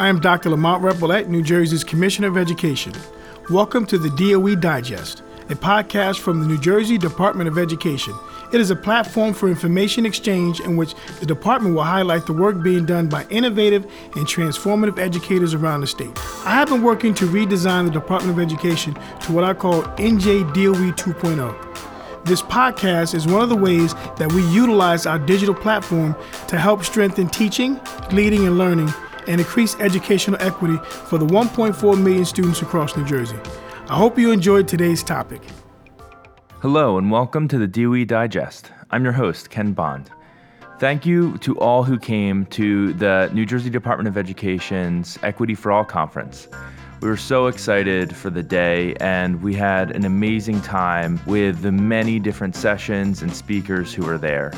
I am Dr. Lamont Repollet, New Jersey's Commissioner of Education. Welcome to the DOE Digest, a podcast from the New Jersey Department of Education. It is a platform for information exchange in which the department will highlight the work being done by innovative and transformative educators around the state. I have been working to redesign the Department of Education to what I call NJ DOE 2.0. This podcast is one of the ways that we utilize our digital platform to help strengthen teaching, leading, and learning and increase educational equity for the 1.4 million students across New Jersey. I hope you enjoyed today's topic. Hello, and welcome to the DOE Digest. I'm your host, Ken Bond. Thank you to all who came to the New Jersey Department of Education's Equity for All conference. We were so excited for the day, and we had an amazing time with the many different sessions and speakers who were there.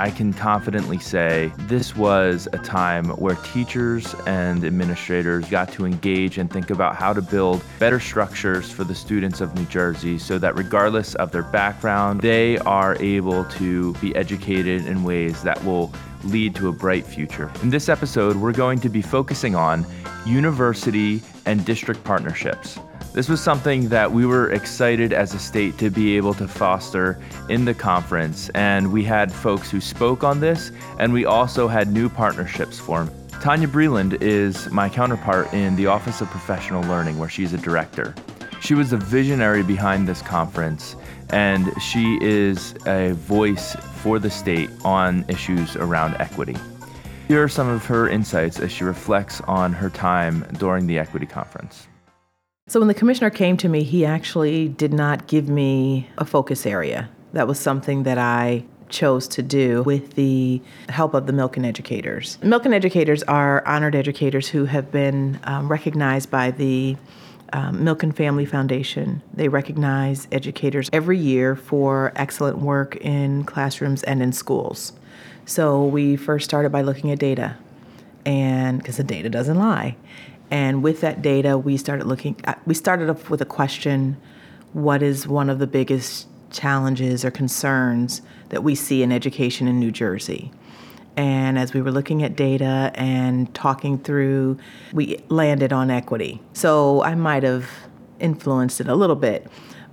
I can confidently say this was a time where teachers and administrators got to engage and think about how to build better structures for the students of New Jersey so that regardless of their background, they are able to be educated in ways that will lead to a bright future. In this episode, we're going to be focusing on university and district partnerships. This was something that we were excited as a state to be able to foster in the conference, and we had folks who spoke on this, and we also had new partnerships formed. Tanya Breland is my counterpart in the Office of Professional Learning, where she's a director. She was the visionary behind this conference, and she is a voice for the state on issues around equity. Here are some of her insights as she reflects on her time during the Equity Conference. So, when the commissioner came to me, he actually did not give me a focus area. That was something that I chose to do with the help of the Milken educators. Milken educators are honored educators who have been um, recognized by the um, Milken Family Foundation. They recognize educators every year for excellent work in classrooms and in schools. So we first started by looking at data, and because the data doesn't lie. And with that data, we started looking. At, we started off with a question: What is one of the biggest challenges or concerns that we see in education in New Jersey? And as we were looking at data and talking through, we landed on equity. So I might have influenced it a little bit,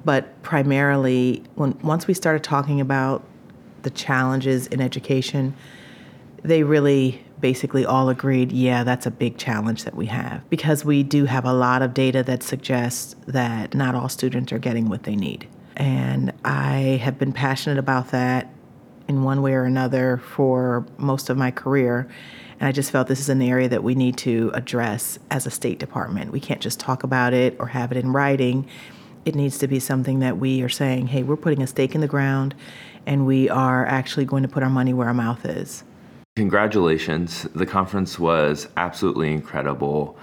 but primarily, when once we started talking about the challenges in education, they really basically all agreed, yeah, that's a big challenge that we have because we do have a lot of data that suggests that not all students are getting what they need. And I have been passionate about that in one way or another for most of my career. And I just felt this is an area that we need to address as a State Department. We can't just talk about it or have it in writing. It needs to be something that we are saying, hey, we're putting a stake in the ground and we are actually going to put our money where our mouth is. Congratulations. The conference was absolutely incredible.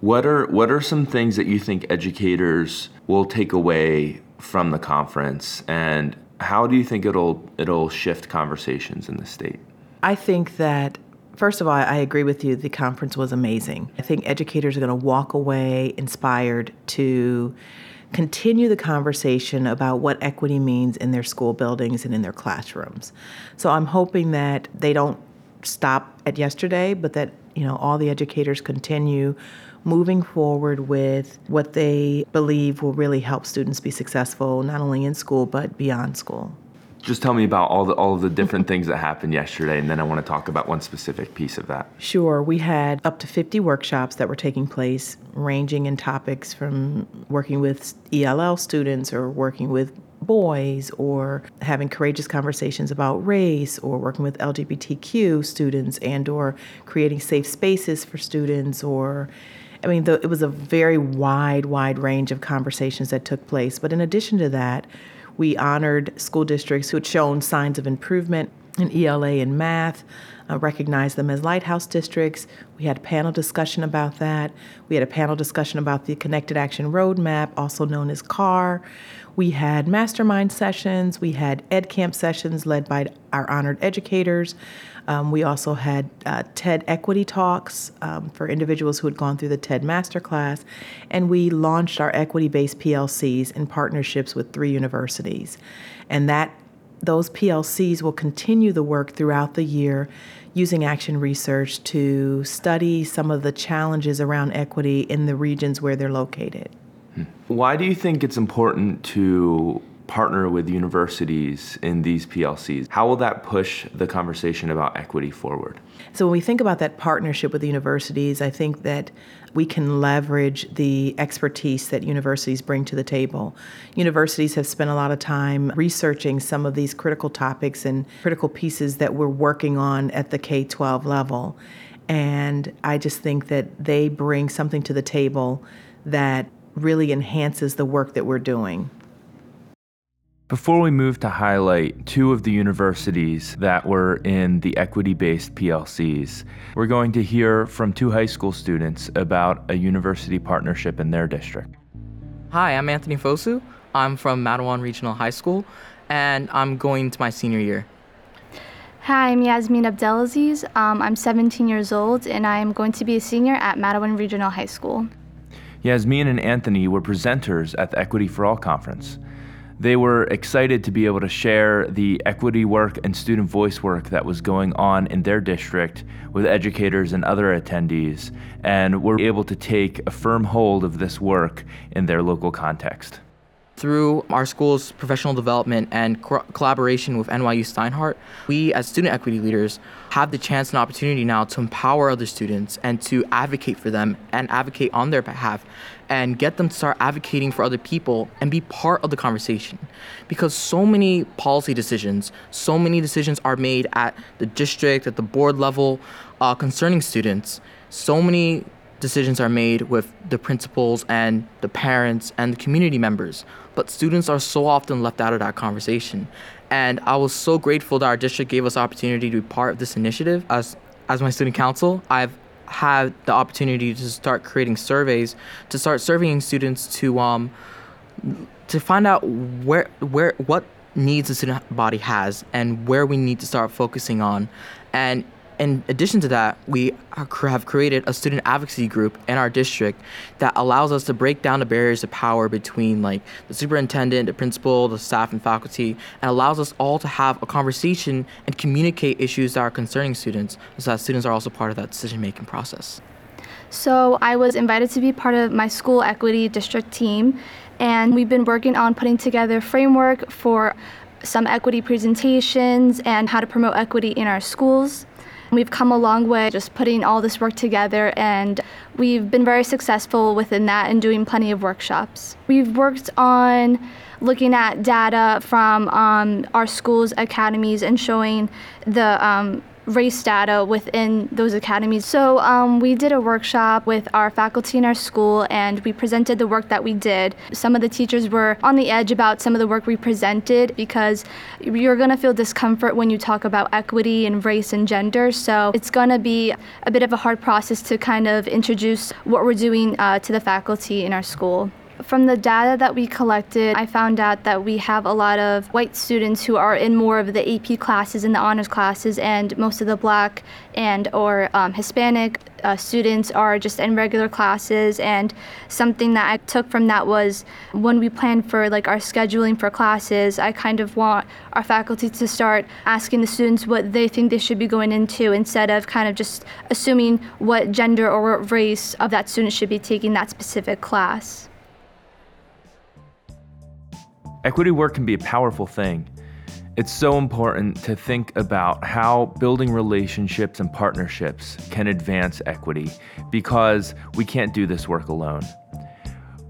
What are what are some things that you think educators will take away from the conference and how do you think it'll it'll shift conversations in the state? I think that first of all, I agree with you. The conference was amazing. I think educators are going to walk away inspired to continue the conversation about what equity means in their school buildings and in their classrooms. So I'm hoping that they don't stop at yesterday, but that you know all the educators continue moving forward with what they believe will really help students be successful not only in school but beyond school just tell me about all the all of the different things that happened yesterday and then I want to talk about one specific piece of that. Sure, we had up to 50 workshops that were taking place ranging in topics from working with ELL students or working with boys or having courageous conversations about race or working with LGBTQ students and or creating safe spaces for students or I mean, the, it was a very wide, wide range of conversations that took place. But in addition to that, we honored school districts who had shown signs of improvement in ELA and math, uh, recognized them as lighthouse districts. We had a panel discussion about that. We had a panel discussion about the Connected Action Roadmap, also known as CAR. We had mastermind sessions. We had ed camp sessions led by our honored educators. Um, we also had uh, TED Equity Talks um, for individuals who had gone through the TED Masterclass, and we launched our equity based PLCs in partnerships with three universities. And that those PLCs will continue the work throughout the year using action research to study some of the challenges around equity in the regions where they're located. Why do you think it's important to partner with universities in these PLCs? How will that push the conversation about equity forward? So, when we think about that partnership with the universities, I think that we can leverage the expertise that universities bring to the table. Universities have spent a lot of time researching some of these critical topics and critical pieces that we're working on at the K 12 level. And I just think that they bring something to the table that really enhances the work that we're doing. Before we move to highlight two of the universities that were in the equity based PLCs, we're going to hear from two high school students about a university partnership in their district. Hi, I'm Anthony Fosu. I'm from Matawan Regional High School, and I'm going to my senior year. Hi, I'm Yasmin Abdelaziz. Um, I'm 17 years old, and I'm going to be a senior at Matawan Regional High School. Yasmin and Anthony were presenters at the Equity for All conference. They were excited to be able to share the equity work and student voice work that was going on in their district with educators and other attendees, and were able to take a firm hold of this work in their local context. Through our school's professional development and co- collaboration with NYU Steinhardt, we as student equity leaders have the chance and opportunity now to empower other students and to advocate for them and advocate on their behalf and get them to start advocating for other people and be part of the conversation. Because so many policy decisions, so many decisions are made at the district, at the board level uh, concerning students. So many decisions are made with the principals and the parents and the community members, but students are so often left out of that conversation. And I was so grateful that our district gave us opportunity to be part of this initiative. As as my student council, I've had the opportunity to start creating surveys, to start surveying students to um to find out where where what needs the student body has and where we need to start focusing on. And in addition to that, we have created a student advocacy group in our district that allows us to break down the barriers of power between like the superintendent, the principal, the staff, and faculty, and allows us all to have a conversation and communicate issues that are concerning students, so that students are also part of that decision-making process. So I was invited to be part of my school equity district team, and we've been working on putting together a framework for some equity presentations and how to promote equity in our schools. We've come a long way just putting all this work together, and we've been very successful within that and doing plenty of workshops. We've worked on looking at data from um, our schools, academies, and showing the um, race data within those academies. So um, we did a workshop with our faculty in our school and we presented the work that we did. Some of the teachers were on the edge about some of the work we presented because you're going to feel discomfort when you talk about equity and race and gender. So it's going to be a bit of a hard process to kind of introduce what we're doing uh, to the faculty in our school. From the data that we collected, I found out that we have a lot of white students who are in more of the AP classes and the honors classes, and most of the black and or um, Hispanic uh, students are just in regular classes. And something that I took from that was when we plan for like our scheduling for classes, I kind of want our faculty to start asking the students what they think they should be going into instead of kind of just assuming what gender or race of that student should be taking that specific class. Equity work can be a powerful thing. It's so important to think about how building relationships and partnerships can advance equity because we can't do this work alone.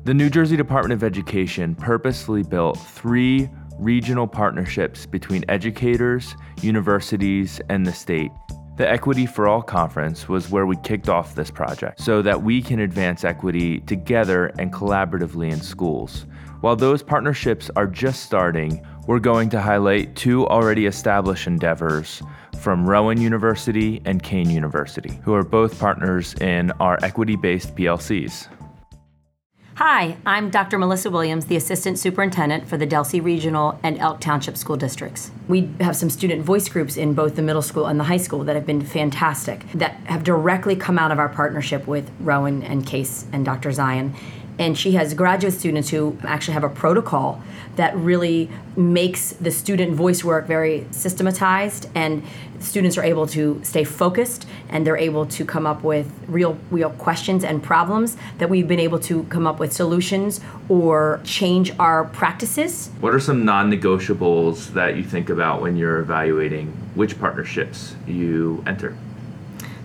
The New Jersey Department of Education purposely built three regional partnerships between educators, universities, and the state. The Equity for All conference was where we kicked off this project so that we can advance equity together and collaboratively in schools. While those partnerships are just starting, we're going to highlight two already established endeavors from Rowan University and Kean University, who are both partners in our equity based PLCs. Hi, I'm Dr. Melissa Williams, the Assistant Superintendent for the Delsea Regional and Elk Township School Districts. We have some student voice groups in both the middle school and the high school that have been fantastic, that have directly come out of our partnership with Rowan and Case and Dr. Zion And she has graduate students who actually have a protocol that really makes the student voice work very systematized and students are able to stay focused and they're able to come up with real real questions and problems that we've been able to come up with solutions or change our practices. What are some non-negotiables that you think about when you're evaluating which partnerships you enter?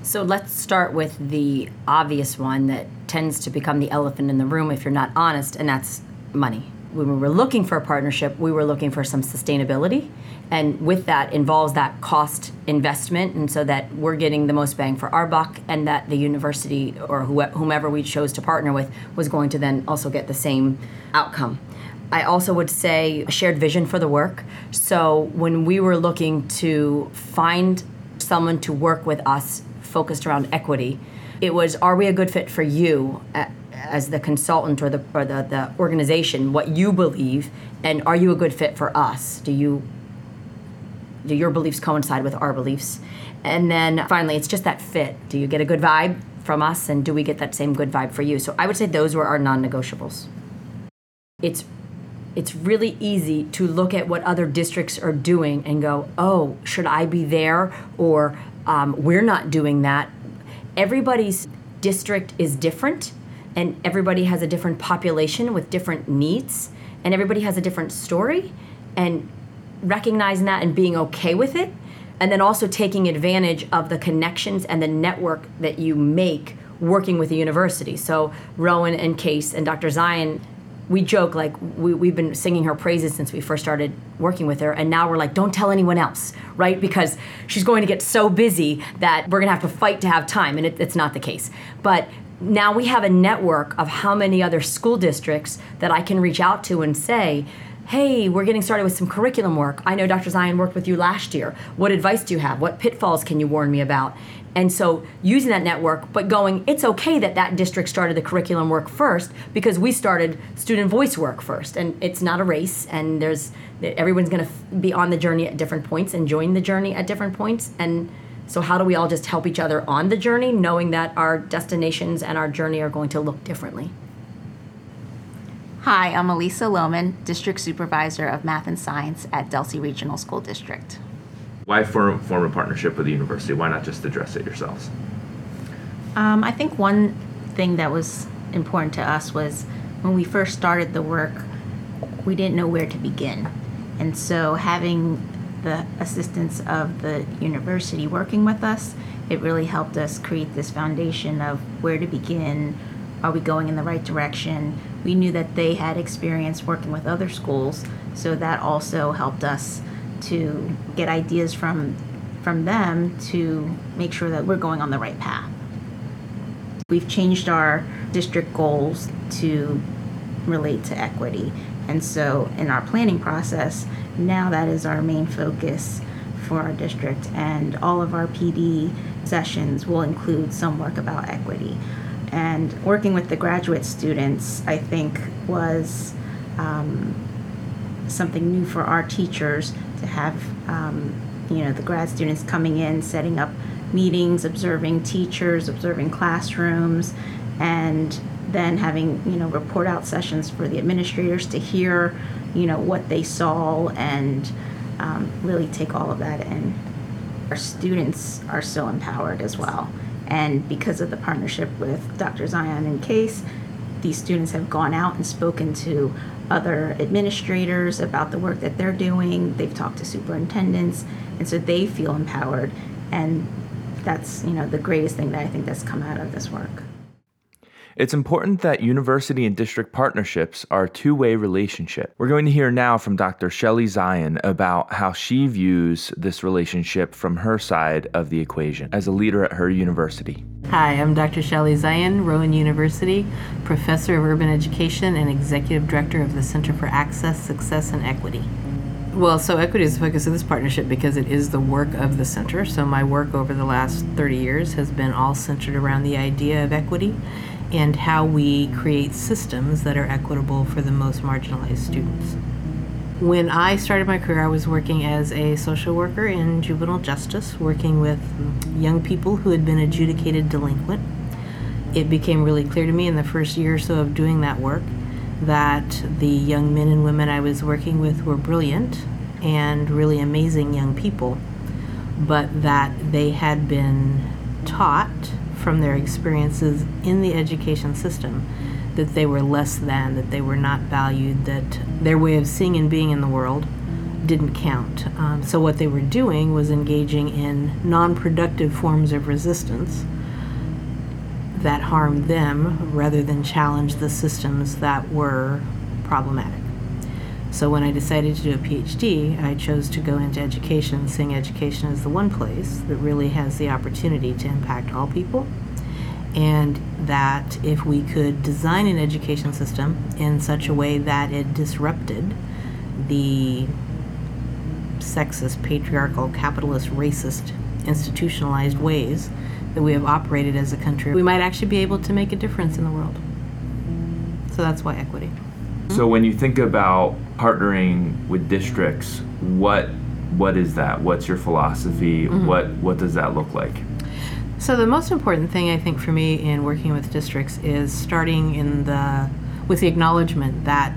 So let's start with the obvious one that tends to become the elephant in the room if you're not honest, and that's money. When we were looking for a partnership, we were looking for some sustainability, and with that involves that cost investment, and so that we're getting the most bang for our buck, and that the university or whomever we chose to partner with was going to then also get the same outcome. I also would say a shared vision for the work. So when we were looking to find someone to work with us focused around equity. It was, are we a good fit for you as the consultant or the or the, the organization? What you believe, and are you a good fit for us? Do you do your beliefs coincide with our beliefs? And then finally, it's just that fit. Do you get a good vibe from us, and do we get that same good vibe for you? So I would say those were our non-negotiables. It's it's really easy to look at what other districts are doing and go, oh, should I be there? Or um, we're not doing that. Everybody's district is different, and everybody has a different population with different needs, and everybody has a different story. And recognizing that and being okay with it, and then also taking advantage of the connections and the network that you make working with the university. So, Rowan and Case and Dr. Zion we joke like we, we've been singing her praises since we first started working with her and now we're like don't tell anyone else right because she's going to get so busy that we're going to have to fight to have time and it, it's not the case but now we have a network of how many other school districts that i can reach out to and say hey, we're getting started with some curriculum work. I know Dr. Zion worked with you last year. What advice do you have? What pitfalls can you warn me about? And so using that network, but going, it's okay that that district started the curriculum work first because we started student voice work first. And it's not a race, and there's everyone's going to be on the journey at different points and join the journey at different points. And so, how do we all just help each other on the journey, knowing that our destinations and our journey are going to look differently? Hi, I'm Elisa Lohman, District Supervisor of Math and Science at Delsea Regional School District. Why form, form a partnership with the university? Why not just address it yourselves? Um, I think one thing that was important to us was when we first started the work, we didn't know where to begin. And so having the assistance of the university working with us, it really helped us create this foundation of where to begin. Are we going in the right direction? We knew that they had experience working with other schools, so that also helped us to get ideas from from them to make sure that we're going on the right path. We've changed our district goals to relate to equity. And so in our planning process, now that is our main focus for our district and all of our PD sessions will include some work about equity. And working with the graduate students, I think, was um, something new for our teachers to have um, you know the grad students coming in setting up meetings observing teachers observing classrooms and then having you know report out sessions for the administrators to hear you know what they saw and um, really take all of that in. Our students are so empowered as well. And because of the partnership with dr zion and case these students have gone out and spoken to other administrators about the work that they're doing. They've talked to superintendents, and so they feel empowered. And that's you know the greatest thing that I think that's come out of this work. It's important that university and district partnerships are a two way relationship. We're going to hear now from Dr. Shelley Zion about how she views this relationship from her side of the equation as a leader at her university. Hi, I'm Dr. Shelley Zion, Rowan University, Professor of Urban Education and Executive Director of the Center for Access, Success, and Equity. Well, so equity is the focus of this partnership because it is the work of the center. So, my work over the last 30 years has been all centered around the idea of equity and how we create systems that are equitable for the most marginalized students. When I started my career, I was working as a social worker in juvenile justice, working with young people who had been adjudicated delinquent. it became really clear to me in the first year or so of doing that work that the young men and women I was working with were brilliant and really amazing young people, but that they had been taught from their experiences in the education system that they were less than, that they were not valued, that their way of seeing and being in the world didn't count. Um, so, what they were doing was engaging in non productive forms of resistance that harmed them rather than challenge the systems that were problematic. So, when I decided to do a PhD, I chose to go into education, seeing education as the one place that really has the opportunity to impact all people and that if we could design an education system in such a way that it disrupted the sexist, patriarchal, capitalist, racist, institutionalized ways that we have operated as a country, we might actually be able to make a difference in the world. So that's why equity. So when you think about partnering with districts, what what is that? What's your philosophy? Mm-hmm. What what does that look like? So the most important thing I think for me in working with districts is starting in the with the acknowledgement that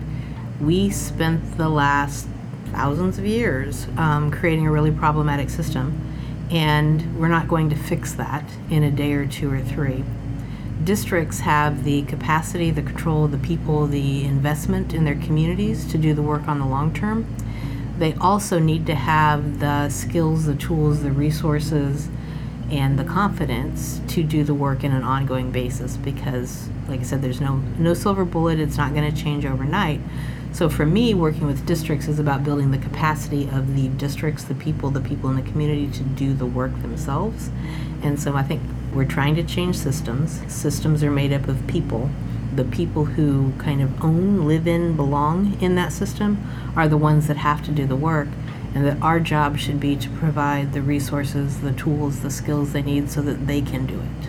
we spent the last thousands of years um, creating a really problematic system, and we're not going to fix that in a day or two or three. Districts have the capacity, the control, the people, the investment in their communities to do the work on the long term. They also need to have the skills, the tools, the resources, and the confidence to do the work in an ongoing basis because like I said there's no no silver bullet it's not going to change overnight. So for me working with districts is about building the capacity of the districts the people the people in the community to do the work themselves. And so I think we're trying to change systems. Systems are made up of people. The people who kind of own live in belong in that system are the ones that have to do the work and that our job should be to provide the resources, the tools, the skills they need so that they can do it.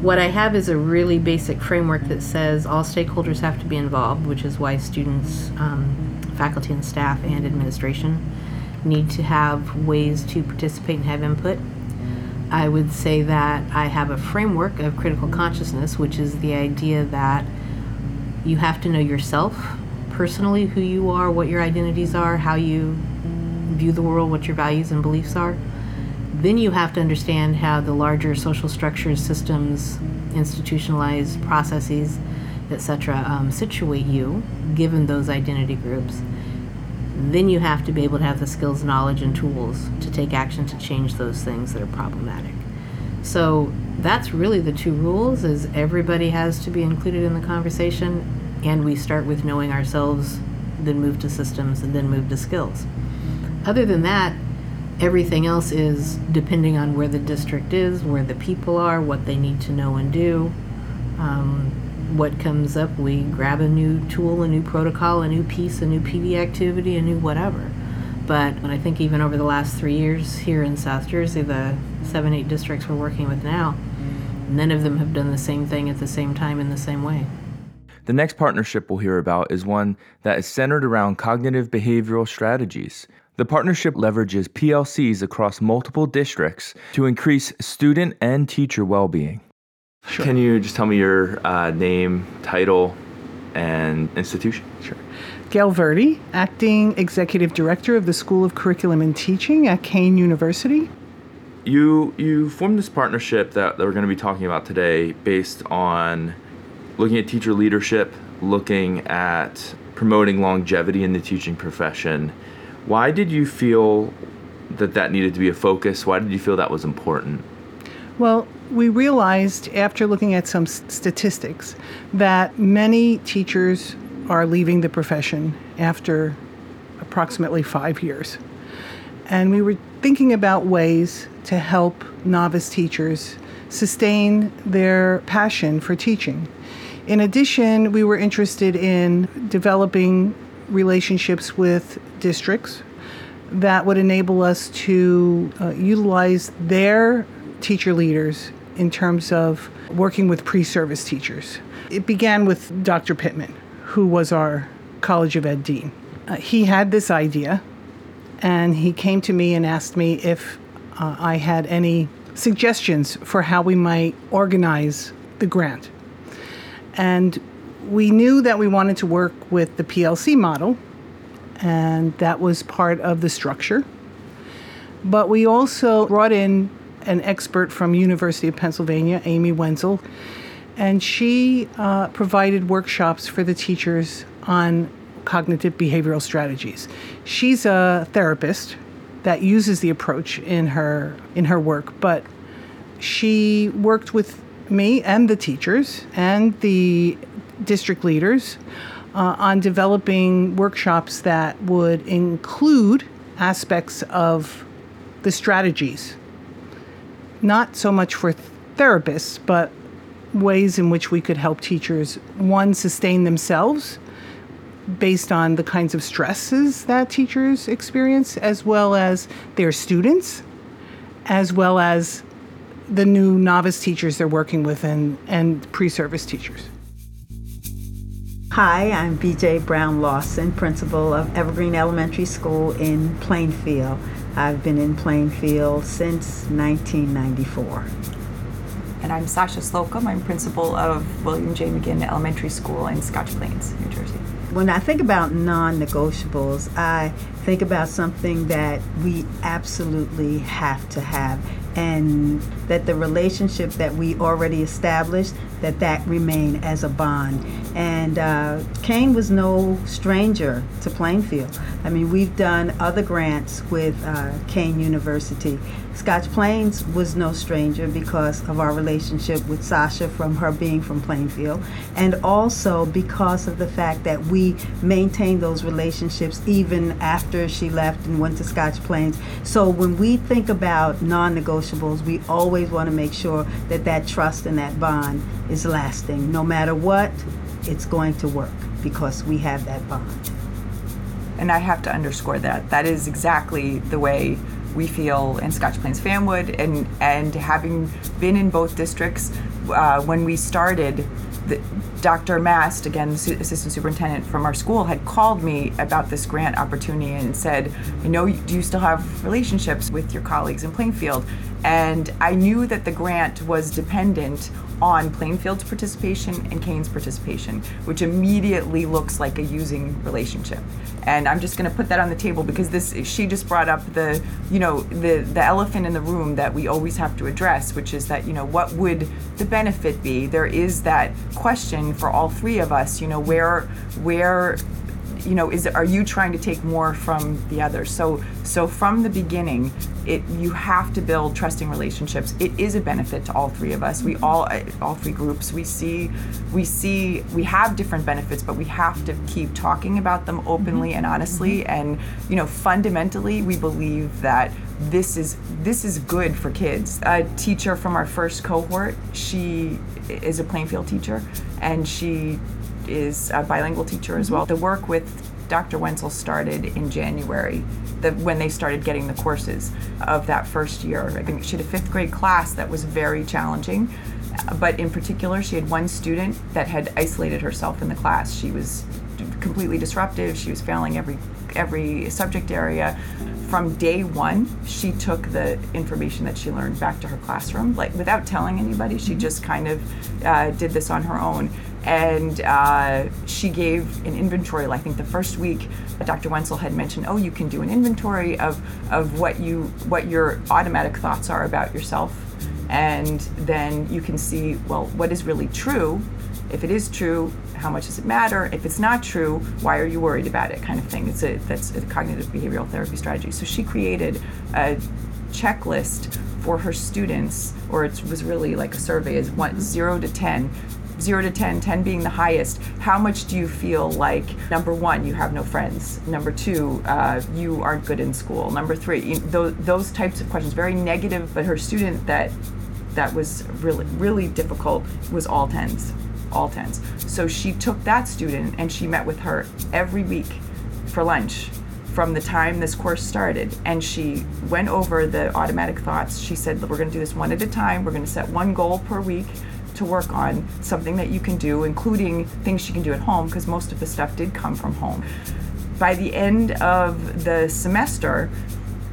What I have is a really basic framework that says all stakeholders have to be involved, which is why students, um, faculty, and staff and administration need to have ways to participate and have input. I would say that I have a framework of critical consciousness, which is the idea that you have to know yourself personally who you are, what your identities are, how you view the world, what your values and beliefs are. Then you have to understand how the larger social structures, systems, institutionalized processes, etc., um, situate you given those identity groups. Then you have to be able to have the skills, knowledge, and tools to take action to change those things that are problematic. So that's really the two rules: is everybody has to be included in the conversation, and we start with knowing ourselves, then move to systems, and then move to skills. Other than that, everything else is depending on where the district is, where the people are, what they need to know and do. Um, what comes up, we grab a new tool, a new protocol, a new piece, a new PD activity, a new whatever. But I think even over the last three years here in South Jersey, the seven, eight districts we're working with now, none of them have done the same thing at the same time in the same way. The next partnership we'll hear about is one that is centered around cognitive behavioral strategies. The partnership leverages PLCs across multiple districts to increase student and teacher well being. Sure. Can you just tell me your uh, name, title, and institution? Sure. Gail Verdi, Acting Executive Director of the School of Curriculum and Teaching at Kean University. You you formed this partnership that, that we're going to be talking about today based on looking at teacher leadership, looking at promoting longevity in the teaching profession. Why did you feel that that needed to be a focus? Why did you feel that was important? Well, we realized after looking at some statistics that many teachers are leaving the profession after approximately five years. And we were thinking about ways to help novice teachers sustain their passion for teaching. In addition, we were interested in developing relationships with districts that would enable us to uh, utilize their teacher leaders in terms of working with pre service teachers. It began with Dr. Pittman, who was our College of Ed dean. Uh, he had this idea, and he came to me and asked me if uh, I had any suggestions for how we might organize the grant. And we knew that we wanted to work with the PLC model, and that was part of the structure. But we also brought in an expert from University of Pennsylvania, Amy Wenzel, and she uh, provided workshops for the teachers on cognitive behavioral strategies. She's a therapist that uses the approach in her in her work, but she worked with me and the teachers and the district leaders uh, on developing workshops that would include aspects of the strategies, not so much for therapists, but ways in which we could help teachers, one, sustain themselves based on the kinds of stresses that teachers experience, as well as their students, as well as the new novice teachers they're working with and, and pre service teachers. Hi, I'm BJ Brown Lawson, principal of Evergreen Elementary School in Plainfield. I've been in Plainfield since 1994. And I'm Sasha Slocum. I'm principal of William J. McGinn Elementary School in Scotch Plains, New Jersey. When I think about non negotiables, I think about something that we absolutely have to have and that the relationship that we already established that that remain as a bond. And uh, Kean was no stranger to plainfield. I mean we've done other grants with uh, Kean university Scotch Plains was no stranger because of our relationship with Sasha from her being from Plainfield, and also because of the fact that we maintained those relationships even after she left and went to Scotch Plains. So when we think about non negotiables, we always want to make sure that that trust and that bond is lasting. No matter what, it's going to work because we have that bond. And I have to underscore that. That is exactly the way we feel in Scotch Plains Fanwood, and and having been in both districts, uh, when we started, the, Dr. Mast, again, the assistant superintendent from our school, had called me about this grant opportunity and said, "You know, do you still have relationships with your colleagues in Plainfield?" And I knew that the grant was dependent on Plainfield's participation and Kean's participation, which immediately looks like a using relationship. And I'm just going to put that on the table because this she just brought up the you know the the elephant in the room that we always have to address, which is that you know what would the benefit be? There is that question for all three of us. You know where where you know is are you trying to take more from the other? So so from the beginning it you have to build trusting relationships. It is a benefit to all three of us. We all uh, all three groups we see we see we have different benefits but we have to keep talking about them openly mm-hmm. and honestly. Mm-hmm. and you know fundamentally we believe that this is this is good for kids. A teacher from our first cohort she is a plainfield teacher and she is a bilingual teacher as well. The work with Dr. Wenzel started in January, the, when they started getting the courses of that first year. I think she had a fifth grade class that was very challenging, but in particular, she had one student that had isolated herself in the class. She was completely disruptive. She was failing every every subject area. From day one, she took the information that she learned back to her classroom, like without telling anybody. She just kind of uh, did this on her own and uh, she gave an inventory. I think the first week, Dr. Wenzel had mentioned, "Oh, you can do an inventory of of what you what your automatic thoughts are about yourself, and then you can see well what is really true. If it is true, how much does it matter? If it's not true, why are you worried about it? Kind of thing. It's a that's a cognitive behavioral therapy strategy. So she created a checklist for her students, or it was really like a survey, is one zero to ten 0 to 10, 10 being the highest, how much do you feel like, number one, you have no friends? Number two, uh, you aren't good in school? Number three, you, those, those types of questions, very negative, but her student that that was really, really difficult was all 10s, all 10s. So she took that student and she met with her every week for lunch from the time this course started and she went over the automatic thoughts she said we're going to do this one at a time we're going to set one goal per week to work on, something that you can do, including things she can do at home, because most of the stuff did come from home. By the end of the semester,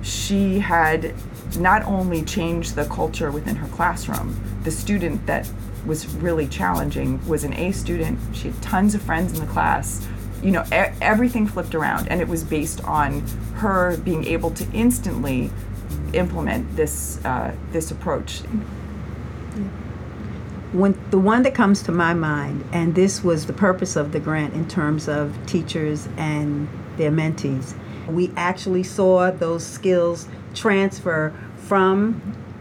she had not only changed the culture within her classroom, the student that was really challenging was an A student. She had tons of friends in the class. You know, e- everything flipped around, and it was based on her being able to instantly implement this uh, this approach. When the one that comes to my mind, and this was the purpose of the grant in terms of teachers and their mentees, we actually saw those skills transfer from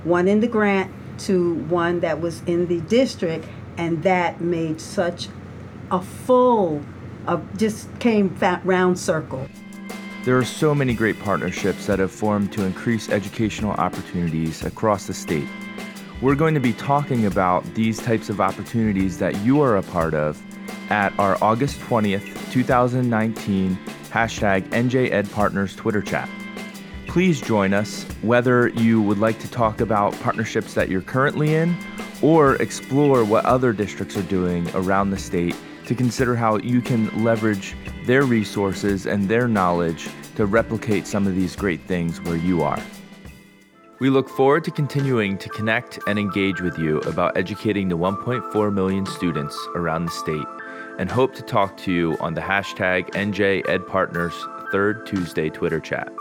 one in the grant to one that was in the district, and that made such a full, just came fat round circle. There are so many great partnerships that have formed to increase educational opportunities across the state. We're going to be talking about these types of opportunities that you are a part of at our August 20th, 2019 hashtag NJEdPartners Twitter chat. Please join us whether you would like to talk about partnerships that you're currently in or explore what other districts are doing around the state to consider how you can leverage their resources and their knowledge to replicate some of these great things where you are. We look forward to continuing to connect and engage with you about educating the 1.4 million students around the state and hope to talk to you on the hashtag NJEdPartners third Tuesday Twitter chat.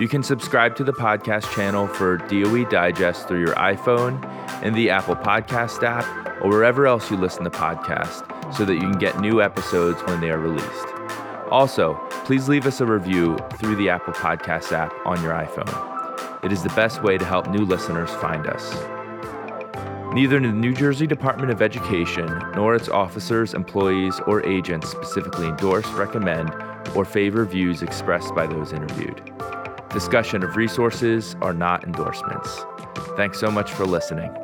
You can subscribe to the podcast channel for DOE Digest through your iPhone and the Apple Podcast app or wherever else you listen to podcasts so that you can get new episodes when they are released. Also, please leave us a review through the Apple Podcast app on your iPhone. It is the best way to help new listeners find us. Neither the New Jersey Department of Education nor its officers, employees, or agents specifically endorse, recommend, or favor views expressed by those interviewed. Discussion of resources are not endorsements. Thanks so much for listening.